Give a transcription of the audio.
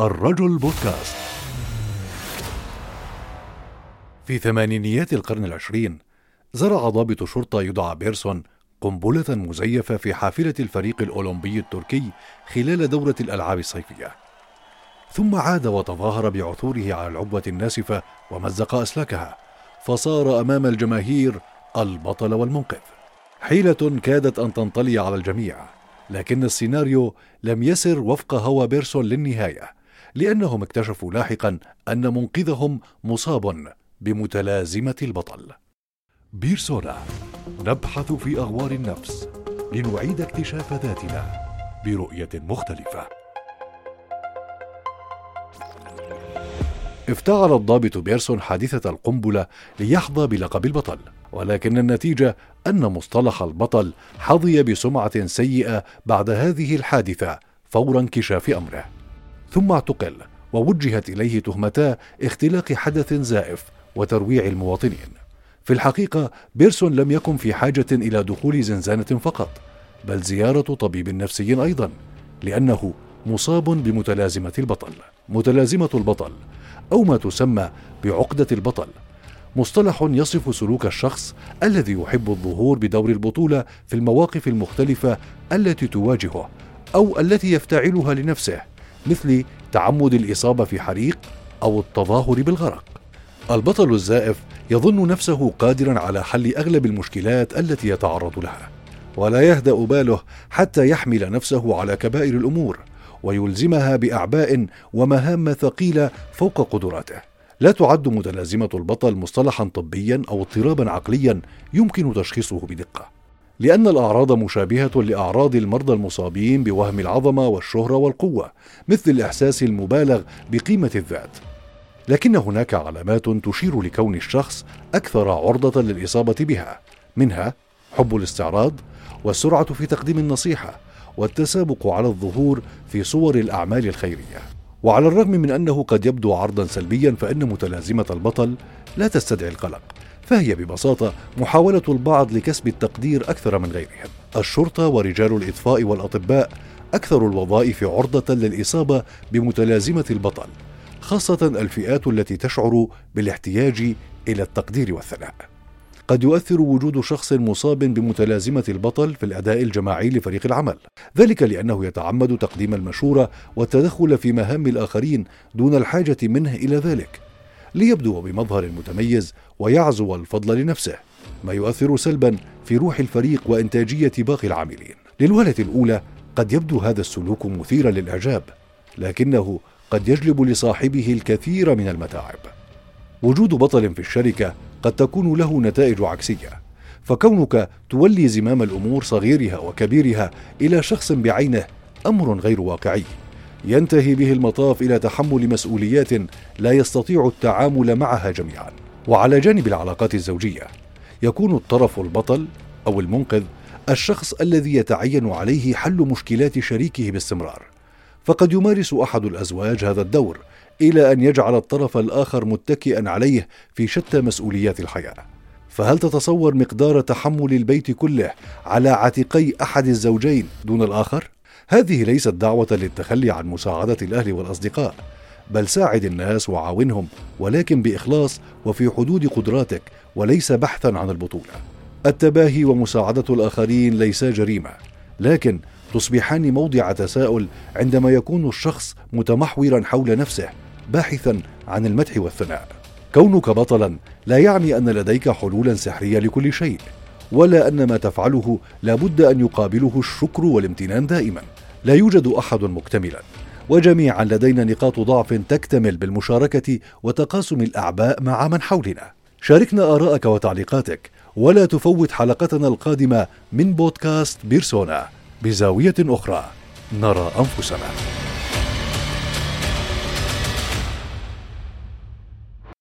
الرجل بودكاست. في ثمانينيات القرن العشرين زرع ضابط شرطة يدعى بيرسون قنبلة مزيفة في حافلة الفريق الأولمبي التركي خلال دورة الألعاب الصيفية. ثم عاد وتظاهر بعثوره على العبوة الناسفة ومزق أسلاكها فصار أمام الجماهير البطل والمنقذ. حيلة كادت أن تنطلي على الجميع لكن السيناريو لم يسر وفق هوى بيرسون للنهاية. لأنهم اكتشفوا لاحقا أن منقذهم مصاب بمتلازمة البطل. بيرسونا نبحث في أغوار النفس لنعيد اكتشاف ذاتنا برؤية مختلفة. افتعل الضابط بيرسون حادثة القنبلة ليحظى بلقب البطل ولكن النتيجة أن مصطلح البطل حظي بسمعة سيئة بعد هذه الحادثة فور انكشاف أمره. ثم اعتقل ووجهت إليه تهمتا اختلاق حدث زائف وترويع المواطنين. في الحقيقة بيرسون لم يكن في حاجة إلى دخول زنزانة فقط بل زيارة طبيب نفسي أيضا لأنه مصاب بمتلازمة البطل. متلازمة البطل أو ما تسمى بعقدة البطل. مصطلح يصف سلوك الشخص الذي يحب الظهور بدور البطولة في المواقف المختلفة التي تواجهه أو التي يفتعلها لنفسه. مثل تعمد الإصابة في حريق أو التظاهر بالغرق. البطل الزائف يظن نفسه قادرا على حل أغلب المشكلات التي يتعرض لها، ولا يهدأ باله حتى يحمل نفسه على كبائر الأمور ويلزمها بأعباء ومهام ثقيلة فوق قدراته. لا تعد متلازمة البطل مصطلحا طبيا أو اضطرابا عقليا يمكن تشخيصه بدقة. لأن الأعراض مشابهة لأعراض المرضى المصابين بوهم العظمة والشهرة والقوة، مثل الإحساس المبالغ بقيمة الذات. لكن هناك علامات تشير لكون الشخص أكثر عرضة للإصابة بها، منها حب الاستعراض، والسرعة في تقديم النصيحة، والتسابق على الظهور في صور الأعمال الخيرية. وعلى الرغم من أنه قد يبدو عرضا سلبيا فإن متلازمة البطل لا تستدعي القلق فهي ببساطة محاولة البعض لكسب التقدير أكثر من غيرهم. الشرطة ورجال الإطفاء والأطباء أكثر الوظائف عرضة للإصابة بمتلازمة البطل، خاصة الفئات التي تشعر بالاحتياج إلى التقدير والثناء. قد يؤثر وجود شخص مصاب بمتلازمة البطل في الأداء الجماعي لفريق العمل، ذلك لأنه يتعمد تقديم المشورة والتدخل في مهام الآخرين دون الحاجة منه إلى ذلك، ليبدو بمظهر متميز ويعزو الفضل لنفسه ما يؤثر سلبا في روح الفريق وإنتاجية باقي العاملين. للوهلة الأولى قد يبدو هذا السلوك مثيرا للإعجاب لكنه قد يجلب لصاحبه الكثير من المتاعب. وجود بطل في الشركة قد تكون له نتائج عكسية فكونك تولي زمام الأمور صغيرها وكبيرها إلى شخص بعينه أمر غير واقعي. ينتهي به المطاف إلى تحمل مسؤوليات لا يستطيع التعامل معها جميعا. وعلى جانب العلاقات الزوجية يكون الطرف البطل أو المنقذ الشخص الذي يتعين عليه حل مشكلات شريكه باستمرار. فقد يمارس أحد الأزواج هذا الدور إلى أن يجعل الطرف الآخر متكئا عليه في شتى مسؤوليات الحياة. فهل تتصور مقدار تحمل البيت كله على عاتقي أحد الزوجين دون الآخر؟ هذه ليست دعوة للتخلي عن مساعدة الأهل والأصدقاء بل ساعد الناس وعاونهم ولكن بإخلاص وفي حدود قدراتك وليس بحثا عن البطولة. التباهي ومساعدة الآخرين ليس جريمة لكن تصبحان موضع تساؤل عندما يكون الشخص متمحورا حول نفسه باحثا عن المدح والثناء. كونك بطلا لا يعني أن لديك حلولا سحرية لكل شيء ولا أن ما تفعله لابد أن يقابله الشكر والامتنان دائما. لا يوجد أحد مكتملا. وجميعا لدينا نقاط ضعف تكتمل بالمشاركة وتقاسم الأعباء مع من حولنا. شاركنا ارائك وتعليقاتك ولا تفوت حلقتنا القادمة من بودكاست بيرسونا بزاوية أخرى. نرى أنفسنا.